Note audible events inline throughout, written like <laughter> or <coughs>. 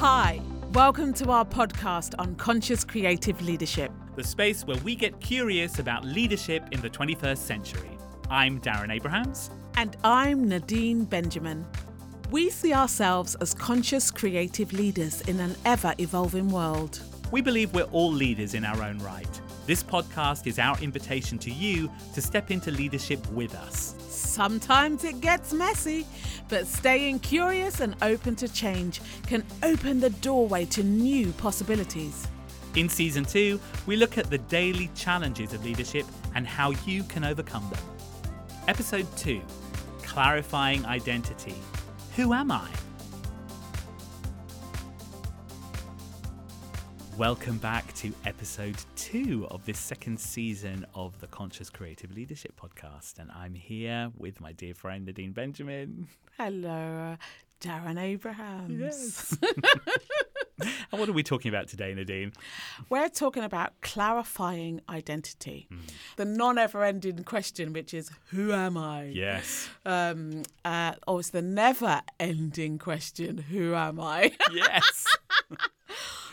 Hi, welcome to our podcast on conscious creative leadership. the space where we get curious about leadership in the 21st century. I'm Darren Abrahams. And I'm Nadine Benjamin. We see ourselves as conscious creative leaders in an ever evolving world. We believe we're all leaders in our own right. This podcast is our invitation to you to step into leadership with us. Sometimes it gets messy, but staying curious and open to change can open the doorway to new possibilities. In season two, we look at the daily challenges of leadership and how you can overcome them. Episode two Clarifying Identity. Who am I? Welcome back to episode two of this second season of the Conscious Creative Leadership Podcast. And I'm here with my dear friend Nadine Benjamin. Hello, Darren Abrahams. And <laughs> <laughs> what are we talking about today, Nadine? We're talking about clarifying identity, the non ever ending question, which is, Who am I? Yes. Um, uh, or it's the never ending question, Who am I? Yes. <laughs>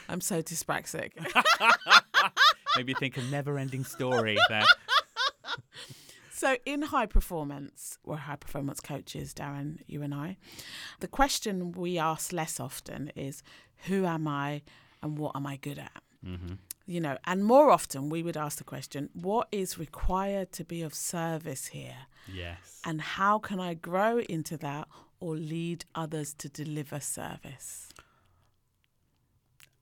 I'm so dyspraxic. <laughs> Maybe think a never ending story there. <laughs> so, in high performance, we're high performance coaches, Darren, you and I. The question we ask less often is, Who am I and what am I good at? Mm-hmm. You know, and more often we would ask the question, What is required to be of service here? Yes. And how can I grow into that or lead others to deliver service?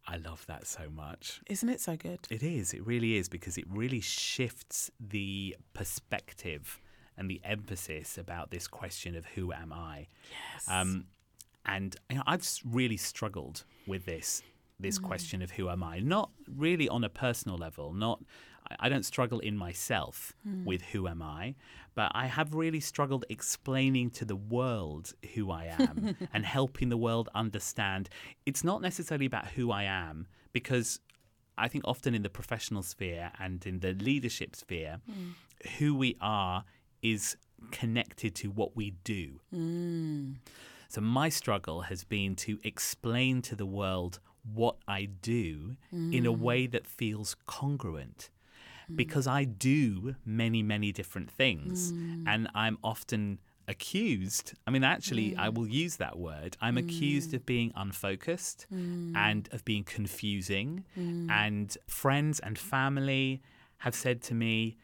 I love that so much. Isn't it so good? It is. It really is because it really shifts the perspective and the emphasis about this question of who am I. Yes. Um, and you know, I've really struggled with this this question of who am I. Not really on a personal level. Not I- don't struggle in myself hmm. with who am I, but I have really struggled explaining to the world who I am <laughs> and helping the world understand. It's not necessarily about who I am because I think often in the professional sphere and in the leadership sphere, hmm. who we are is connected to what we do. Hmm. So my struggle has been to explain to the world what I do in a way that feels congruent. Mm. Because I do many, many different things. Mm. And I'm often accused. I mean, actually, I mm. will use that word. I'm accused of being unfocused and of being confusing. And friends and family have said to me,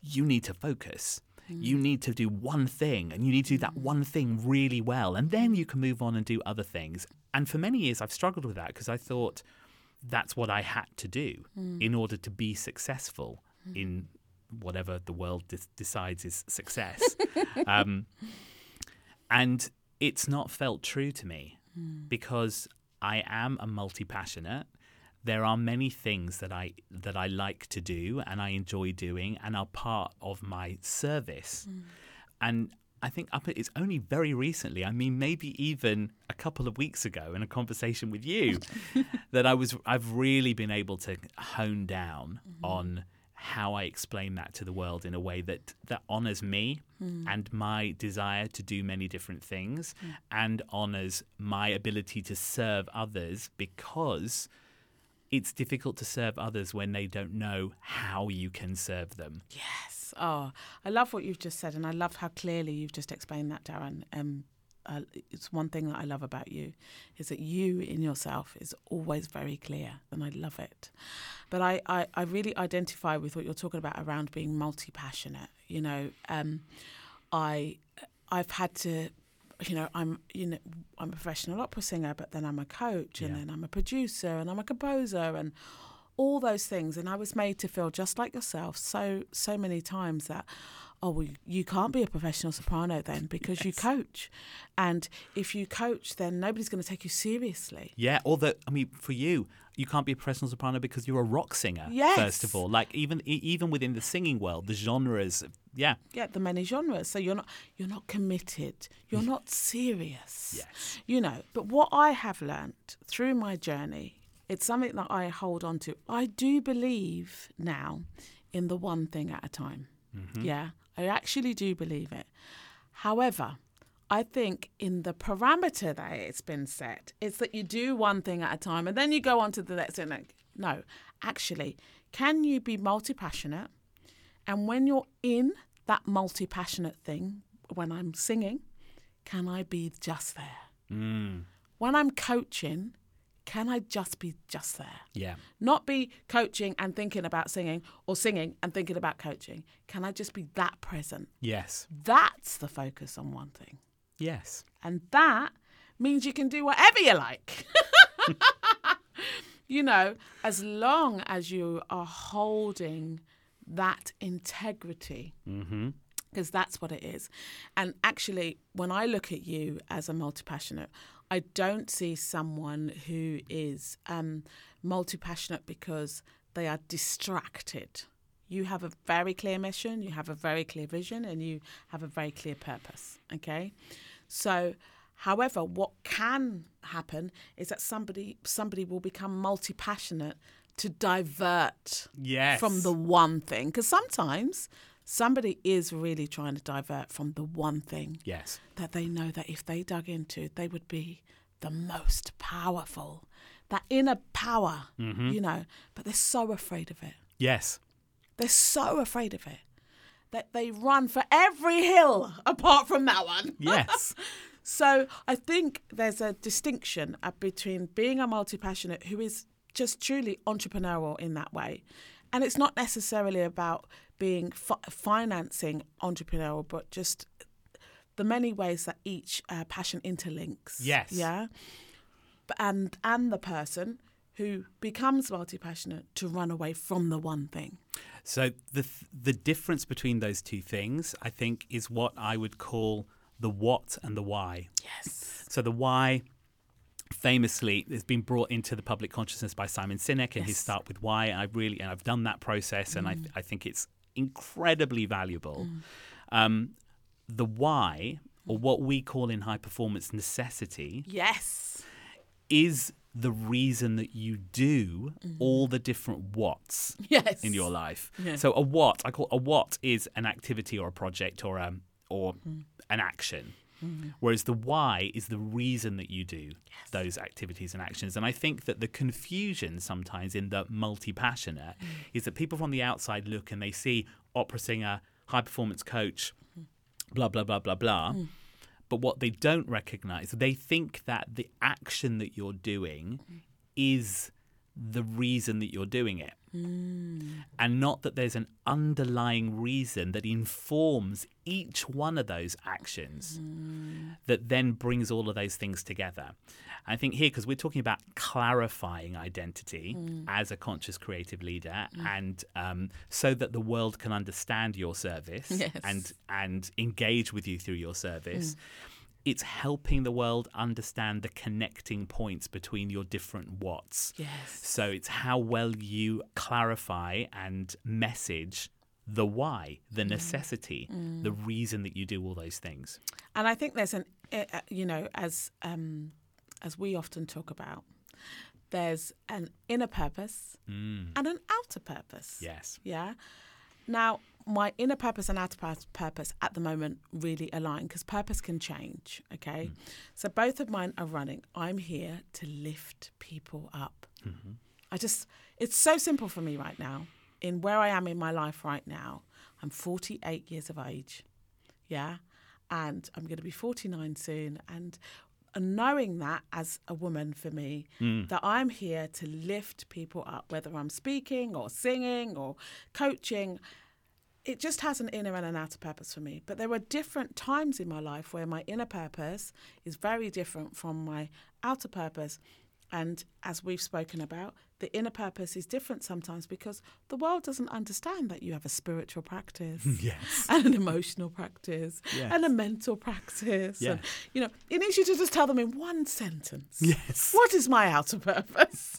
you need to focus. You need to do one thing and you need to do that one thing really well. And then you can move on and do other things. And for many years, I've struggled with that because I thought that's what I had to do hmm. in order to be successful in whatever the world de- decides is success. <laughs> um, and it's not felt true to me hmm. because I am a multi passionate. There are many things that I that I like to do and I enjoy doing and are part of my service. Hmm. And I think up it's only very recently, I mean maybe even a couple of weeks ago in a conversation with you <laughs> that I was I've really been able to hone down mm-hmm. on how I explain that to the world in a way that that honors me hmm. and my desire to do many different things hmm. and honors my ability to serve others because it's difficult to serve others when they don't know how you can serve them. Yes. Oh, I love what you've just said, and I love how clearly you've just explained that, Darren. Um, uh, it's one thing that I love about you is that you in yourself is always very clear, and I love it. But I, I, I really identify with what you're talking about around being multi passionate. You know, um, I I've had to. You know, I'm you know I'm a professional opera singer, but then I'm a coach, and Yeah. then I'm a producer, and I'm a composer, and all those things and i was made to feel just like yourself so so many times that oh well you can't be a professional soprano then because you coach and if you coach then nobody's going to take you seriously Yeah, although I mean, for you, you can't be a professional soprano because you're a rock singer. Yes. First of all, like even even within the singing world, the genres. Yeah. yeah the many genres so you're not you're not committed you're mm. not serious Yes. you know but what i have learned through my journey it's something that i hold on to i do believe now in the one thing at a time mm-hmm. yeah i actually do believe it however I think in the parameter that it's been set, it's that you do one thing at a time and then you go on to the next thing. Like, no, actually, can you be multi passionate? And when you're in that multi passionate thing, when I'm singing, can I be just there? Mm. When I'm coaching, can I just be just there? Yeah. Not be coaching and thinking about singing or singing and thinking about coaching. Can I just be that present? Yes. That's the focus on one thing. Yes. And that means you can do whatever you like. <laughs> you know, as long as you are holding that integrity. Mm-hmm. Because that's what it is. And actually, when I look at you as a multi passionate, I don't see someone who is um, multi passionate because they are distracted. You have a very clear mission, you have a very clear vision, and you have a very clear purpose. Okay, so however, what can happen is that somebody somebody will become multi passionate to divert Yes. from the one thing because sometimes somebody is really trying to divert from the one thing Yes. that they know that if they dug into, they would be the most powerful. That inner power, you know, but they're so afraid of it. Yes. They're so afraid of it that they run for every hill apart from that one. <laughs> Yes. So I think there's a distinction uh, between being a multi passionate who is just truly entrepreneurial in that way. And it's not necessarily about being fi- financing entrepreneurial, but just the many ways that each uh, passion interlinks. Yes. Yeah. And and the person who becomes multi passionate to run away from the one thing. So the th- the difference between those two things, I think, is what I would call the what and the why. Yes. So the why, famously, has been brought into the public consciousness by Simon Sinek and his Start with Why. And I really, and I've done that process, and I, th- I think it's incredibly valuable. Um, the why, or what we call in high performance necessity, Yes. is the reason that you do all the different whats Yes. in your life. Yeah. So a what I call a what is an activity or a project or um or Mm-hmm. an action. Whereas the why is the reason that you do those activities and actions. And I think that the confusion sometimes in the multi passionate Mm. is that people from the outside look and they see opera singer, high performance coach, blah, blah, blah, blah, blah. Mm. But what they don't recognize, they think that the action that you're doing is the reason that you're doing it. Mm. And not that there's an underlying reason that informs each one of those actions mm. that then brings all of those things together. I think here, because we're talking about clarifying identity mm. as a conscious creative leader, and um, so that the world can understand your service <laughs> Yes. and and engage with you through your service. It's helping the world understand the connecting points between your different whats. Yes. So it's how well you clarify and message the why, the necessity, the reason that you do all those things. And I think there's an, uh, uh, you know, as um, as we often talk about, there's an inner purpose and an outer purpose. Yes. Yeah. Now, my inner purpose and outer purpose at the moment really align because purpose can change. Okay. Hmm. So both of mine are running. I'm here to lift people up. Mm-hmm. I just, it's so simple for me right now. In where I am in my life right now, I'm 48 years of age. Yeah. And I'm going to be 49 soon. And and knowing that as a woman for me, hmm. that I'm here to lift people up, whether I'm speaking or singing or coaching, it just has an inner and an outer purpose for me. But there are different times in my life where my inner purpose is very different from my outer purpose. And as we've spoken about, the inner purpose is different sometimes because the world doesn't understand that you have a spiritual practice <laughs> Yes. <laughs> and an emotional practice Yes. and a mental practice. Yeah. And, you know, it needs you to just tell them in one sentence. Yes. What is my outer purpose?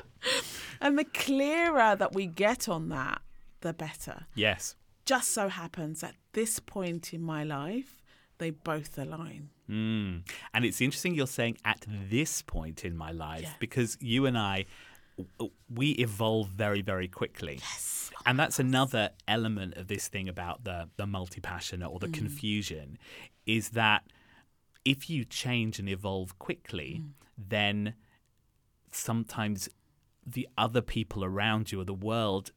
<laughs> and the clearer that we get on that, the better. Yes. Just so happens at this point in my life, they both align. Mm. And it's interesting you're saying at this point in my life Yeah. because you and I, we evolve very, very quickly. Yes. And that's another element of this thing about the, the multi passionate or the confusion is that if you change and evolve quickly, then sometimes the other people around you or the world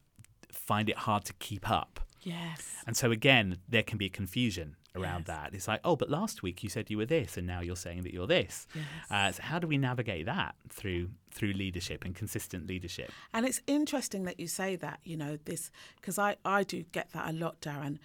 find it hard to keep up. Yes. And so again, there can be a confusion around Yes. that. It's like, oh, but last week you said you were this, and now you're saying that you're this. Yes. Uh, so how do we navigate that through through leadership and consistent leadership? And it's interesting that you say that, you know, this, because I, I do get that a lot, Darren.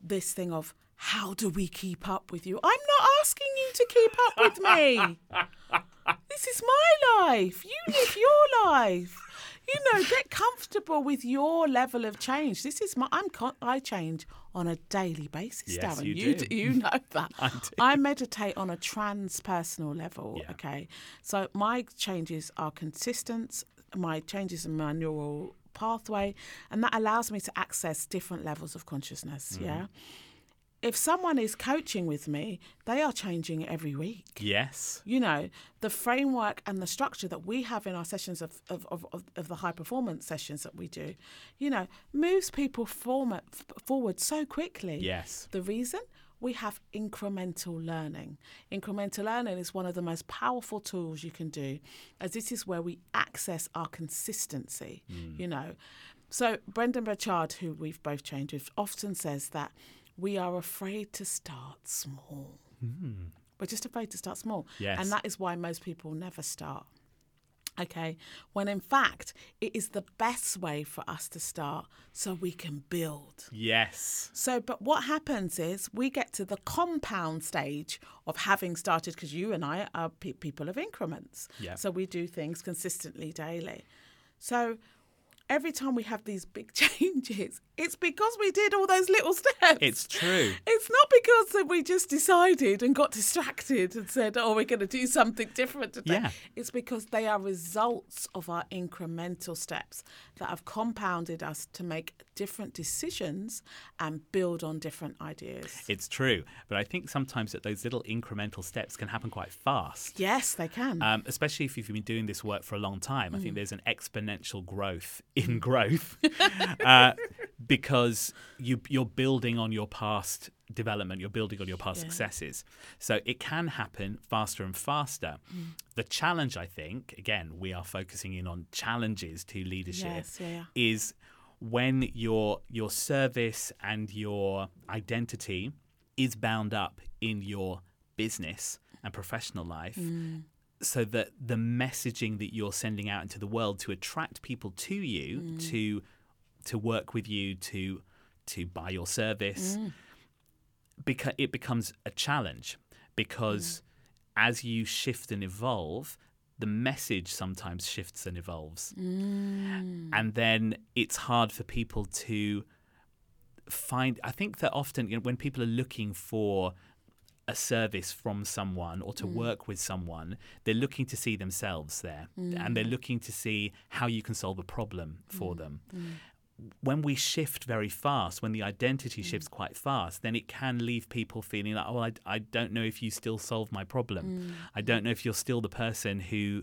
This thing of, how do we keep up with you? I'm not asking you to keep up with me. <laughs> this is my life. You live your life. You know, get comfortable with your level of change. This is my. I'm. con- I change on a daily basis, Yes, Darren. you d- do. you know <laughs> that. I do. I meditate on a transpersonal level. Yeah. Okay, so my changes are consistent. My changes in my neural pathway, and that allows me to access different levels of consciousness. Mm-hmm. Yeah. If someone is coaching with me, they are changing every week. Yes. you know the framework and the structure that we have in our sessions of, of, of, of, the high performance sessions that we do you know moves people form, forward so quickly. Yes. the reason? We have incremental learning. Incremental learning is one of the most powerful tools you can do as this is where we access our consistency hmm. you know. So Brendon Burchard who we've both changed with often says that we are afraid to start small hmm. we're just afraid to start small. Yes. And that is why most people never start. Okay. When in fact, it is the best way for us to start so we can build. Yes. So, but what happens is we get to the compound stage of having started, because you and I are pe- people of increments. Yeah. So we do things consistently daily. So every time we have these big <laughs> changes, it's because we did all those little <laughs> steps. It's true. It's not because that we just decided and got distracted and said, "Oh, we're going to do something different today." Yeah. It's because they are results of our incremental steps that have compounded us to make different decisions and build on different ideas. It's true. But I think sometimes that those little incremental steps can happen quite fast. yes, they can. Um, especially if you've been doing this work for a long time. I Mm. think there's an exponential growth <laughs> in growth <laughs> uh, because you, you're building on your past development, you're building on your past Yeah. successes. So it can happen faster and faster. Mm. The challenge, I think, again, we are focusing in on challenges to leadership, Yes, yeah, yeah. is when your your service and your identity is bound up in your business and professional life Mm. so that the messaging that you're sending out into the world to attract people to you Mm. to to work with you to to buy your service Mm. because it becomes a challenge because mm. as you shift and evolve the message sometimes shifts and evolves. Mm. and then it's hard for people to find i think that often you know, when people are looking for a service from someone or to mm. work with someone they're looking to see themselves there. And they're mm. looking to see how you can solve a problem for them when we shift very fast, when the identity mm. shifts quite fast, then it can leave people feeling like, oh, I, I don't know if you still solve my problem. Mm. I don't know if you're still the person who,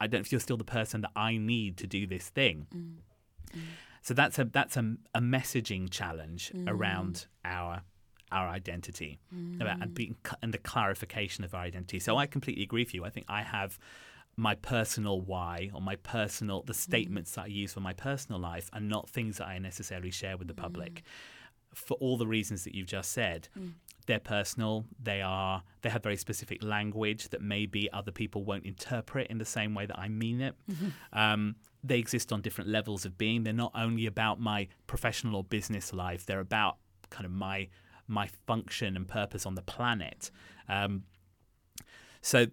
I don't know if you're still the person that I need to do this thing. Mm. So that's a that's a, a messaging challenge around our our identity about, and, being, and the clarification of our identity. So I completely agree with you. I think I have my personal why or my personal the statements that I use for my personal life are not things that I necessarily share with the public. For all the reasons that you've just said, they're personal. They are they have very specific language that maybe other people won't interpret in the same way that I mean it. Um, they exist on different levels of being. They're not only about my professional or business life. They're about kind of my my function and purpose on the planet. Um, so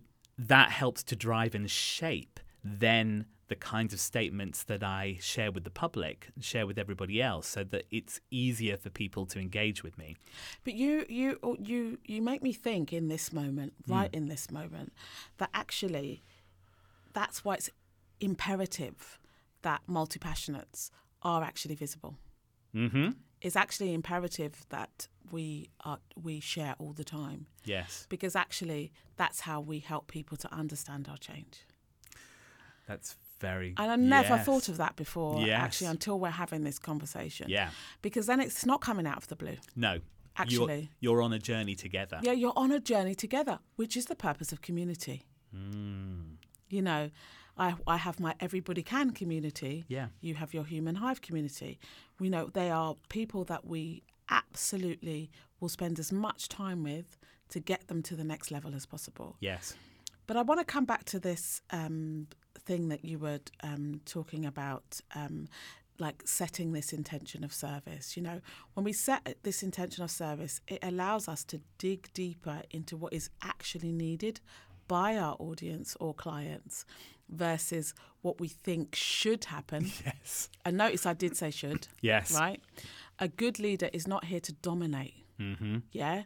that helps to drive and shape then the kinds of statements that I share with the public, share with everybody else, so that it's easier for people to engage with me. But you, you, you, you make me think in this moment, Hmm. right in this moment, that actually, that's why it's imperative that multi passionates are actually visible. Mm-hmm. It's actually imperative that we are we share all the time Yes, because actually that's how we help people to understand our change. that's very. And I never yes. thought of that before, Yes. actually, until we're having this conversation. Yeah. Because then it's not coming out of the blue. No, actually. you're, you're on a journey together. Yeah, you're on a journey together, which is the purpose of community. Mm. You know, I, I have my Everybody Can community. Yeah. You have your Human Hive community. We know they are people that we absolutely will spend as much time with to get them to the next level as possible. Yes. But I want to come back to this um, thing that you were um, talking about, um, like setting this intention of service. You know, when we set this intention of service, it allows us to dig deeper into what is actually needed by our audience or clients versus what we think should happen. <laughs> Yes. And notice I did say should, Yes. right? A good leader is not here to dominate. Mm-hmm. Yeah.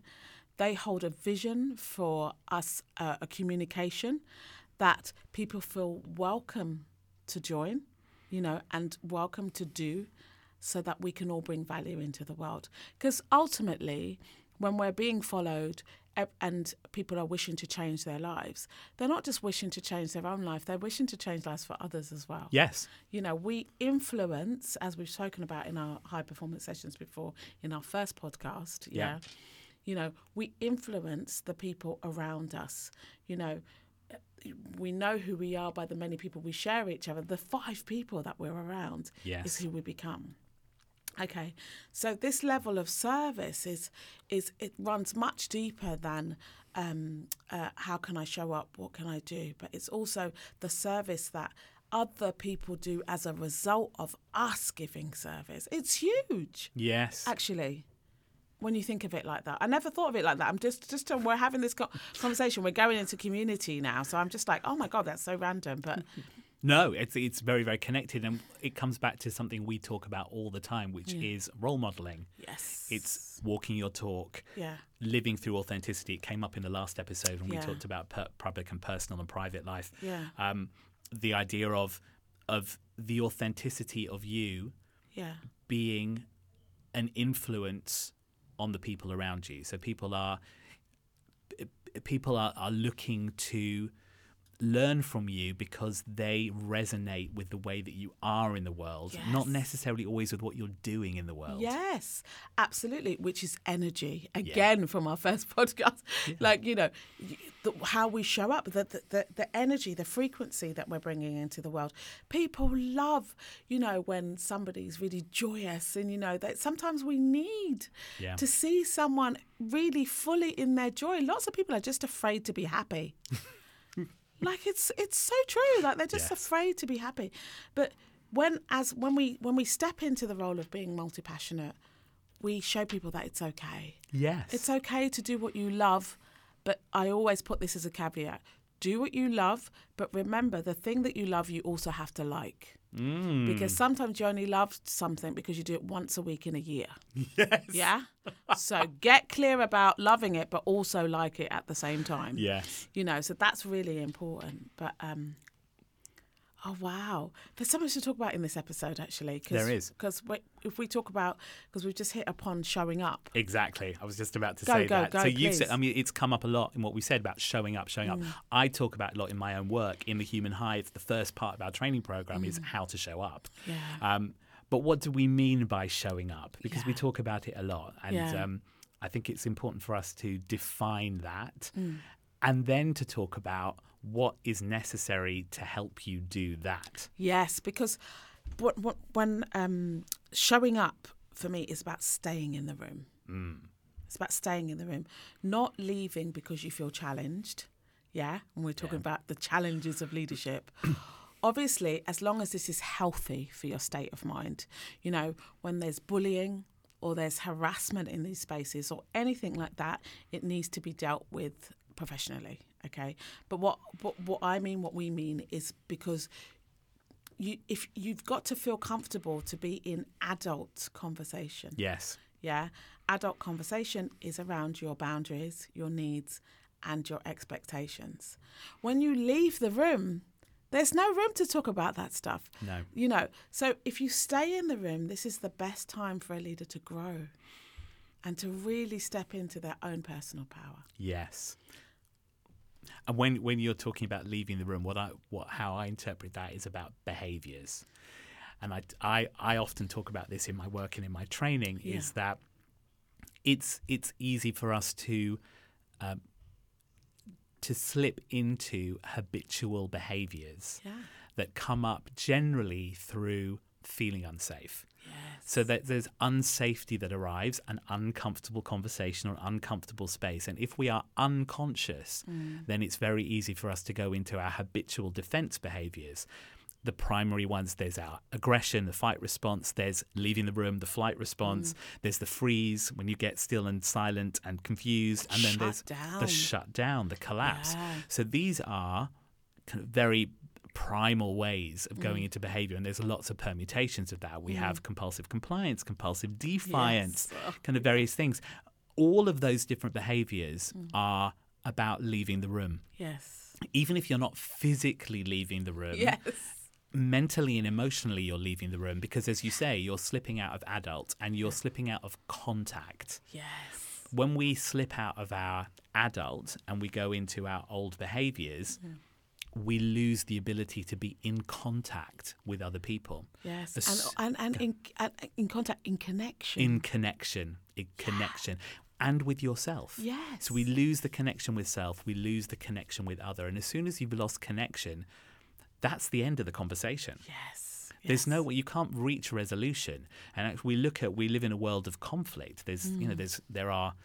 They hold a vision for us, uh, a communication that people feel welcome to join, you know, and welcome to do so that we can all bring value into the world. Because ultimately, when we're being followed and people are wishing to change their lives, they're not just wishing to change their own life, they're wishing to change lives for others as well Yes. you know, we influence, as we've spoken about in our high performance sessions before, in our first podcast. Yeah. Yeah. You know, we influence the people around us. You know, we know who we are by the many people we share each other. The five people that we're around is Yes. who we become. Okay, so this level of service is is it runs much deeper than um, uh, how can I show up, what can I do, but it's also the service that other people do as a result of us giving service. It's huge, Yes. actually. When you think of it like that, I never thought of it like that. I'm just, just we're having this conversation. We're going into community now, so I'm just like, oh my god, that's so random. But No, it's it's very very connected, and it comes back to something we talk about all the time, which is role modeling. yes, It's walking your talk, yeah, living through authenticity. It came up in the last episode when we talked about per- public and personal and private life. yeah, Um, the idea of of the authenticity of you yeah, being an influence on the people around you. So people are people are, are looking to learn from you because they resonate with the way that you are in the world, not necessarily always with what you're doing in the world. Yes, absolutely. Which is energy again from our first <laughs> podcast. Like you know, the, how we show up, the, the the the energy, the frequency that we're bringing into the world. People love, you know, when somebody's really joyous, and you know that sometimes we need Yeah. to see someone really fully in their joy. Lots of people are just afraid to be happy. <laughs> like it's it's so true. Like they're just Yes. afraid to be happy. But when as when we when we step into the role of being multi-passionate we show people that it's okay. Yes. it's okay to do what you love but i always put this as a caveat. Do what you love but remember the thing that you love you also have to like Mm. because sometimes you only love something because you do it once a week in a year yes. yeah so get clear about loving it but also like it at the same time Yes. you know so that's really important but um oh wow there's so much to talk about in this episode actually cause, There is. because if we talk about because we've just hit upon showing up Exactly. I was just about to Go, say go, that. go, so you've said. Mm. I mean, it's come up a lot in what we said about showing up, showing up. I talk about a lot in my own work in the Human Hive. The first part of our training program is how to show up. Mm. yeah Um, but what do we mean by showing up? Because we talk about it a lot, and Yeah. um, I think it's important for us to define that, Mm. and then to talk about what is necessary to help you do that. yes because what, what, when um showing up for me is about staying in the room Mm. It's about staying in the room, not leaving because you feel challenged. Yeah. And we're talking Yeah. about the challenges of leadership. <coughs> Obviously, as long as this is healthy for your state of mind, you know, when there's bullying or there's harassment in these spaces or anything like that, it needs to be dealt with professionally. Okay. But what, what, what I mean, what we mean is because you, if you've got to feel comfortable to be in adult conversation. Yes. Yeah. Adult conversation is around your boundaries, your needs, and your expectations. When you leave the room, there's no room to talk about that stuff. No. You know, so if you stay in the room, this is the best time for a leader to grow and to really step into their own personal power. Yes. And when when you're talking about leaving the room, what I what how I interpret that is about behaviors. And I I, I often talk about this in my work and in my training Yeah. is that it's it's easy for us to um, to slip into habitual behaviors Yeah. that come up generally through feeling unsafe. So that there's unsafety that arrives, an uncomfortable conversation or an uncomfortable space. And if we are unconscious, mm. then it's very easy for us to go into our habitual defense behaviors. The primary ones there's our aggression, the fight response, there's leaving the room, the flight response, mm. there's the freeze when you get still and silent and confused, and then Shut there's down. the shut down, the collapse. Yeah. So these are kind of very primal ways of going mm. into behavior and there's lots of permutations of that. We mm. have compulsive compliance compulsive defiance Yes. Oh, kind of various things. All of those different behaviors mm. are about leaving the room. Yes. even if you're not physically leaving the room Yes. mentally and emotionally you're leaving the room because as you say you're slipping out of adult and you're slipping out of contact. Yes. when we slip out of our adult and we go into our old behaviors, mm-hmm. We lose the ability to be in contact with other people, Yes. As- And and, and in and in contact, in connection. in connection, in connection, and with yourself. Yes. So we lose the connection with self, we lose the connection with other, and as soon as you've lost connection, that's the end of the conversation. yes. There's no way you can't reach resolution. And actually, we look at we live in a world of conflict. There's you know Mm. there's there are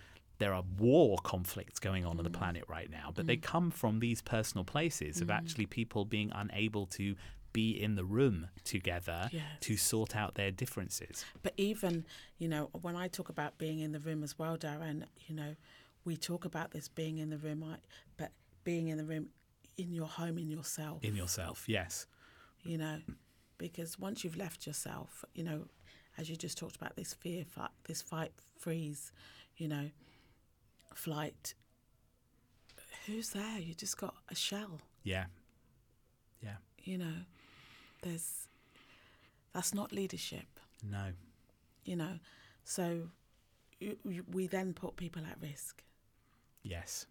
there are war conflicts going on on the Mm. planet right now, but they come from these personal places of actually people being unable to be in the room together to sort out their differences. But even, you know, when I talk about being in the room as well, Darren, you know, we talk about this being in the room, but being in the room in your home, in yourself, In yourself, yes. you know, because once you've left yourself, you know, as you just talked about this fear, fight, this fight, freeze, you know, flight. Who's there? You just got a shell. Yeah. Yeah. You know, there's that's not leadership. No. you know so you, you, we then put people at risk Yes.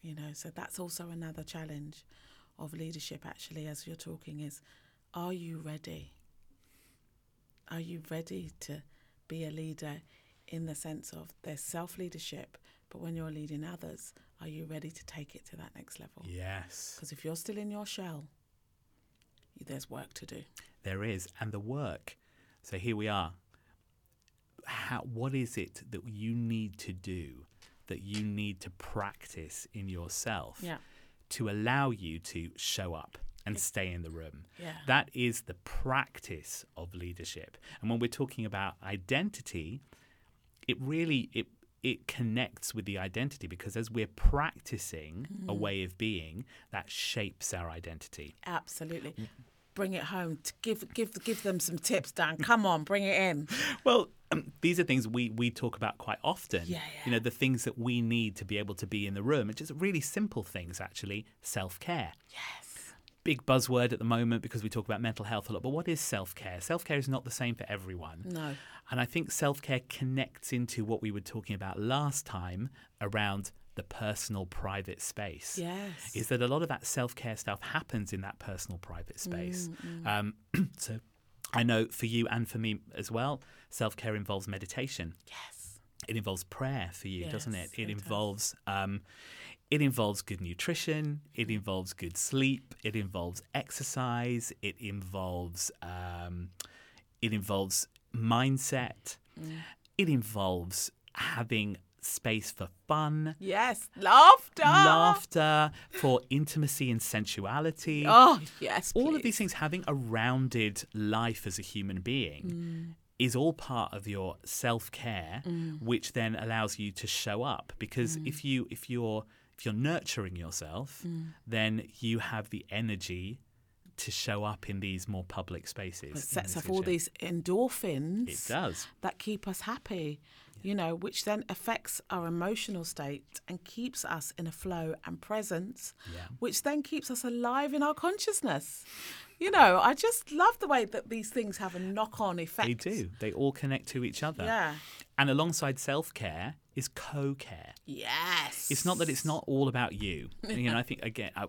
you know so that's also another challenge of leadership actually as you're talking is are you ready are you ready to be a leader in the sense of there's self leadership but when you're leading others are you ready to take it to that next level Yes. because if you're still in your shell there's work to do There is, and the work. So here we are. How, what is it that you need to do, that you need to practice in yourself yeah to allow you to show up and stay in the room? yeah That is the practice of leadership. And when we're talking about identity, it really it it connects with the identity because as we're practicing a way of being, that shapes our identity. Absolutely. Bring it home. Give give give them some tips, Dan. Come on, bring it in. <laughs> Well, um, these are things we, we talk about quite often. Yeah, You know, the things that we need to be able to be in the room. It's just really simple things, actually. Self care. Yes. Big buzzword at the moment because we talk about mental health a lot. But what is self care? Self care is not the same for everyone. No. And I think self care connects into what we were talking about last time around the personal private space. Yes. Is that a lot of that self care stuff happens in that personal private space? Mm, Um, <clears throat> so I know for you and for me as well, self care involves meditation. yes. It involves prayer for you, doesn't it? Yes, It, it involves um, it involves good nutrition. It involves good sleep. It involves exercise. It involves um, it involves mindset. Mm. It involves having space for fun, Yes. Laughter. laughter, for intimacy and sensuality. Oh yes. all of these things having a rounded life as a human being Mm. is all part of your self-care which then allows you to show up because Mm. if you if you're if you're nurturing yourself mm. then you have the energy to show up in these more public spaces It sets off all these endorphins. it does that keep us happy, you know, which then affects our emotional state and keeps us in a flow and presence, Yeah. which then keeps us alive in our consciousness. You know, I just love the way that these things have a knock on effect. they do they all connect to each other Yeah. and alongside self-care is co-care Yes. it's not that it's not all about you. <laughs> You know, I think again, I,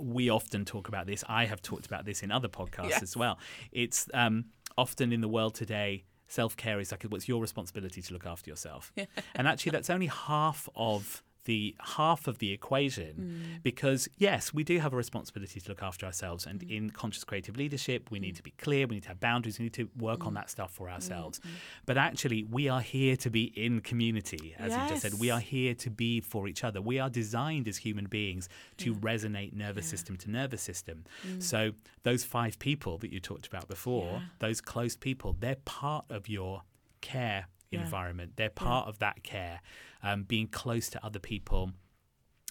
we often talk about this. I have talked about this in other podcasts Yes. as well. It's um, often in the world today. self care is like what's your responsibility to look after yourself. <laughs> and actually, that's only half of the half of the equation mm. because yes we do have a responsibility to look after ourselves and mm. in conscious creative leadership we need to be clear we need to have boundaries we need to work on mm. that stuff for ourselves. Mm-hmm. But actually we are here to be in community as you just said. We are here to be for each other. We are designed as human beings to resonate nervous system to nervous system. So those five people that you talked about before Yeah. those close people they're part of your care Yeah. environment. They're part of that care, um, being close to other people,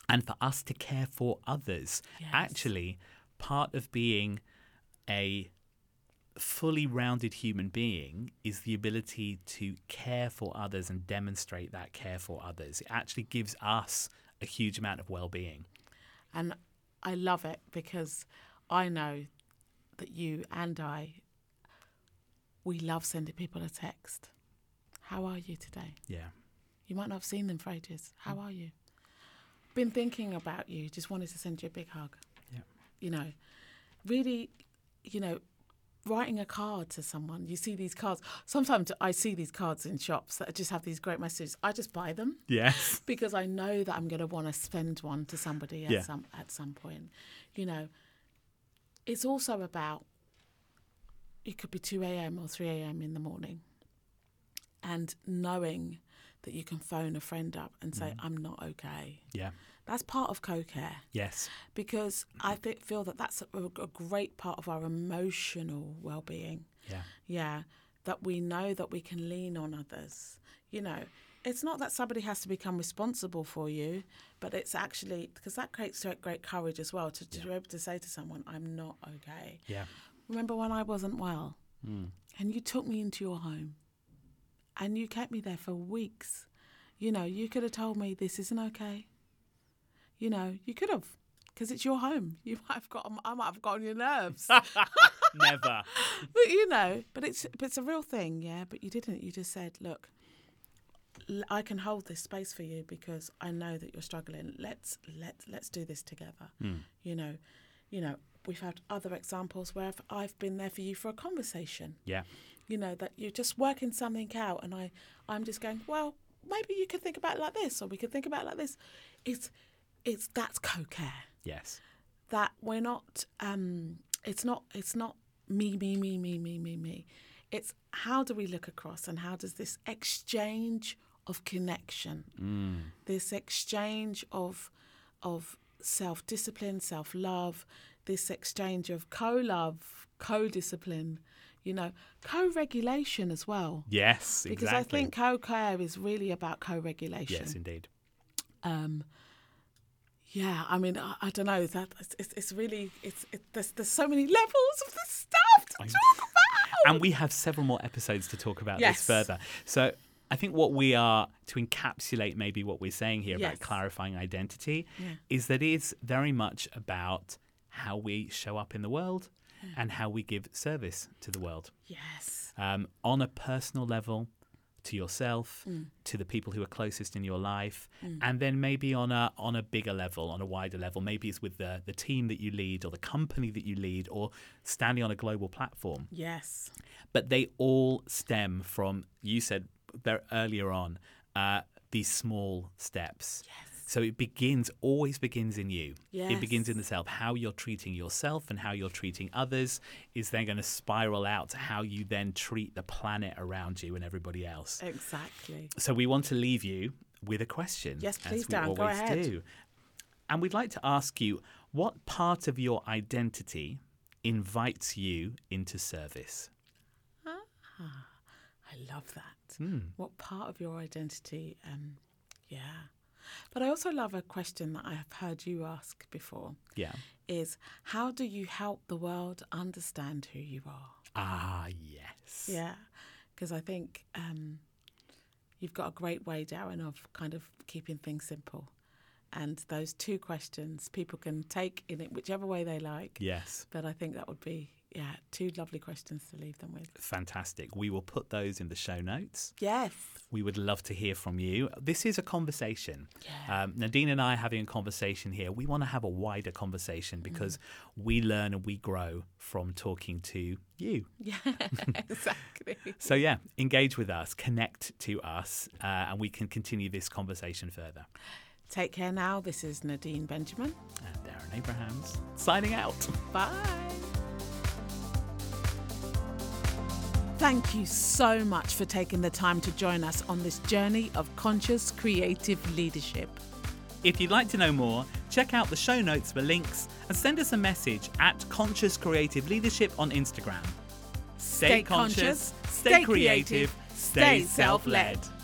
and for us to care for others. Yes. Actually, part of being a fully rounded human being is the ability to care for others and demonstrate that care for others. It actually gives us a huge amount of well-being. And I love it because I know that you and I, we love sending people a text. How are you today? Yeah. You might not have seen them for ages. How mm. are you? Been thinking about you, just wanted to send you a big hug. Yeah. You know, really, you know, writing a card to someone. You see these cards. Sometimes I see these cards in shops that just have these great messages. I just buy them Yes. <laughs> because I know that I'm going to want to send one to somebody at Yeah. some at some point. You know, it's also about it could be two a.m. or three a.m. in the morning, and knowing that you can phone a friend up and say, "I'm not okay." Yeah. That's part of co-care Yes. because I th- feel that that's a, a great part of our emotional well-being. Yeah. Yeah, that we know that we can lean on others. You know, it's not that somebody has to become responsible for you, but it's actually because that creates great- great courage as well to, to be able to say to someone, I'm not okay. Yeah. Remember when I wasn't well Mm. and you took me into your home and you kept me there for weeks? You know, you could have told me this isn't okay. You know, you could have. Because it's your home, you <laughs> might have got. I might have got on your nerves. <laughs> Never. <laughs> But you know, but it's but it's a real thing, yeah. But you didn't. You just said, "Look, I can hold this space for you because I know that you're struggling. Let's let let's do this together." Mm. You know, you know. We've had other examples where I've, I've been there for you for a conversation. Yeah. You know that you're just working something out, and I I'm just going, well, maybe you could think about it like this, or we could think about it like this. It's it's that's co-care Yes. that we're not um it's not it's not me me me me me me me it's how do we look across and how does this exchange of connection Mm. this exchange of of self-discipline self-love this exchange of co-love co-discipline you know co-regulation as well Yes. because exactly. i think co-care is really about co-regulation Yes, indeed. um, yeah, I mean, I, I don't know. That it's, it's, it's really it's it, there's there's so many levels of this stuff to I- talk about. and we have several more episodes to talk about Yes. this further. So I think what we are to encapsulate maybe what we're saying here Yes. about clarifying identity Yeah. is that it is very much about how we show up in the world and how we give service to the world. Yes, um, on a personal level to yourself Mm. to the people who are closest in your life and then maybe on a on a bigger level on a wider level. Maybe it's with the the team that you lead or the company that you lead or standing on a global platform. Yes, but they all stem from you said very earlier on uh, these small steps. yes, So it begins, always begins in you. It begins in the self. How you're treating yourself and how you're treating others is then going to spiral out to how you then treat the planet around you and everybody else. exactly. So we want to leave you with a question. Yes, as please, we Darren, go ahead. do. And we'd like to ask you what part of your identity invites you into service? Ah, I love that. Hmm. What part of your identity? Um, yeah, but I also love a question that I have heard you ask before. Yeah. Is how do you help the world understand who you are? Ah, yes. Yeah, because I think um, you've got a great way, Darren, of kind of keeping things simple. And those two questions people can take in it whichever way they like. Yes. But I think that would be yeah, two lovely questions to leave them with. Fantastic. We will put those in the show notes. Yes. We would love to hear from you. This is a conversation. Yeah. Um, Nadine and I are having a conversation here. We want to have a wider conversation because we learn and we grow from talking to you. <laughs> Yeah, exactly. So, yeah, engage with us, connect to us, uh, and we can continue this conversation further. Take care now. This is Nadine Benjamin. And Darren Abrahams signing out. Bye. Thank you so much for taking the time to join us on this journey of conscious creative leadership. If you'd like to know more, check out the show notes for links and send us a message at Conscious Creative Leadership on Instagram. Stay, Stay conscious, stay, stay creative, creative, stay self led. self-led.